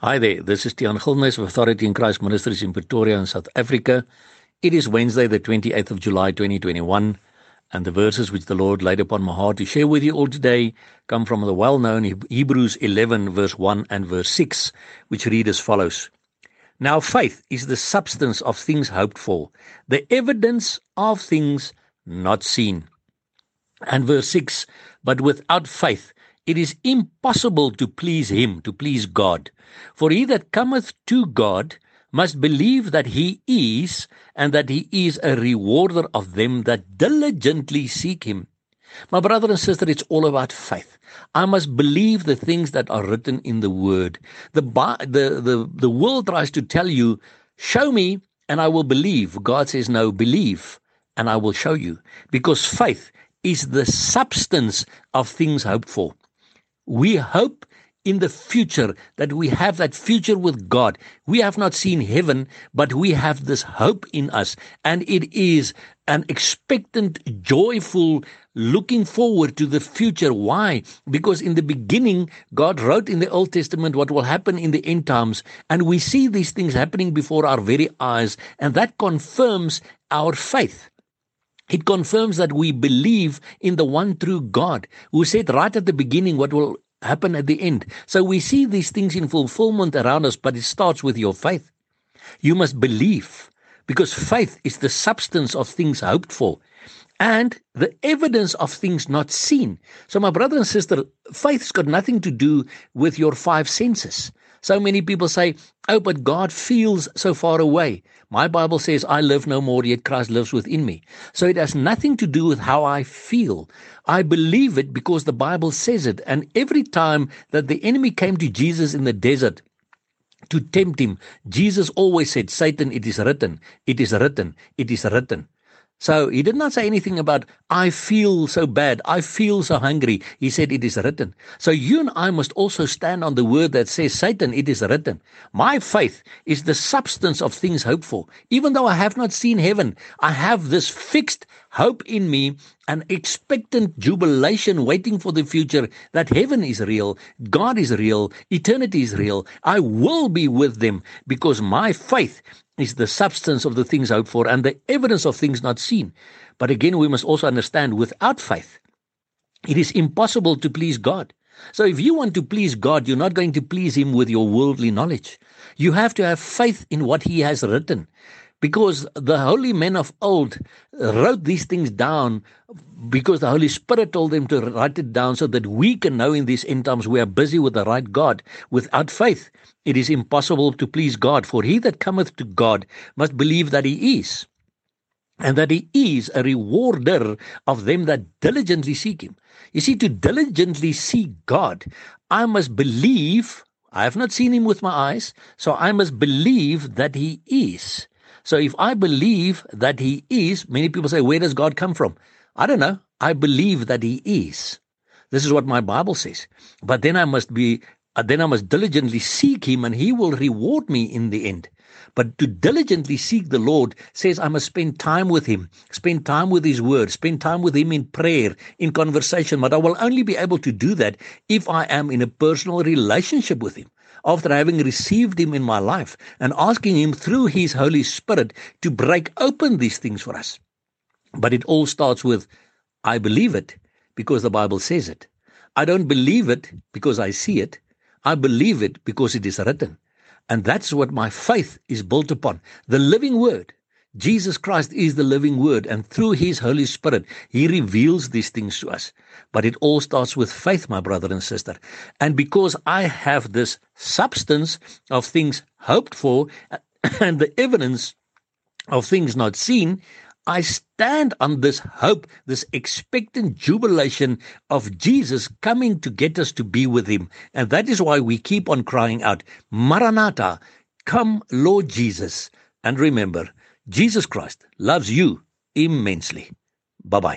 Hi there, this is Tian Gilnes of Authority in Christ Ministries in Pretoria in South Africa. It is Wednesday, the 28th of July 2021, and the verses which the Lord laid upon my heart to share with you all today come from the well known Hebrews 11, verse 1 and verse 6, which read as follows Now faith is the substance of things hoped for, the evidence of things not seen. And verse 6 But without faith, it is impossible to please him, to please God. For he that cometh to God must believe that he is, and that he is a rewarder of them that diligently seek him. My brother and sister, it's all about faith. I must believe the things that are written in the Word. The, the, the, the world tries to tell you, show me and I will believe. God says, no, believe and I will show you. Because faith is the substance of things hoped for. We hope in the future that we have that future with God. We have not seen heaven, but we have this hope in us. And it is an expectant, joyful looking forward to the future. Why? Because in the beginning, God wrote in the Old Testament what will happen in the end times. And we see these things happening before our very eyes. And that confirms our faith. It confirms that we believe in the one true God who said right at the beginning what will happen at the end. So we see these things in fulfillment around us, but it starts with your faith. You must believe because faith is the substance of things hoped for and the evidence of things not seen. So, my brother and sister, faith's got nothing to do with your five senses. So many people say, Oh, but God feels so far away. My Bible says, I live no more, yet Christ lives within me. So it has nothing to do with how I feel. I believe it because the Bible says it. And every time that the enemy came to Jesus in the desert, to tempt him, Jesus always said, Satan, it is written, it is written, it is written. So he did not say anything about, I feel so bad, I feel so hungry. He said, It is written. So you and I must also stand on the word that says, Satan, it is written. My faith is the substance of things hoped for. Even though I have not seen heaven, I have this fixed hope in me, an expectant jubilation waiting for the future that heaven is real, God is real, eternity is real. I will be with them because my faith is the substance of the things hoped for and the evidence of things not seen. But again, we must also understand without faith, it is impossible to please God. So if you want to please God, you're not going to please Him with your worldly knowledge. You have to have faith in what He has written. Because the holy men of old wrote these things down because the Holy Spirit told them to write it down so that we can know in these end times we are busy with the right God. Without faith, it is impossible to please God, for he that cometh to God must believe that he is, and that he is a rewarder of them that diligently seek him. You see, to diligently seek God, I must believe. I have not seen him with my eyes, so I must believe that he is. So if I believe that he is, many people say, where does God come from? I don't know. I believe that he is. This is what my Bible says. But then I must be, uh, then I must diligently seek him and he will reward me in the end. But to diligently seek the Lord says I must spend time with him, spend time with his word, spend time with him in prayer, in conversation. But I will only be able to do that if I am in a personal relationship with him after having received Him in my life and asking Him through His Holy Spirit to break open these things for us. But it all starts with, I believe it because the Bible says it. I don't believe it because I see it. I believe it because it is written. And that's what my faith is built upon. The living word. Jesus Christ is the living word, and through his Holy Spirit, he reveals these things to us. But it all starts with faith, my brother and sister. And because I have this substance of things hoped for and the evidence of things not seen, I stand on this hope, this expectant jubilation of Jesus coming to get us to be with him. And that is why we keep on crying out, Maranatha, come, Lord Jesus. And remember, Jesus Christ loves you immensely. Bye bye.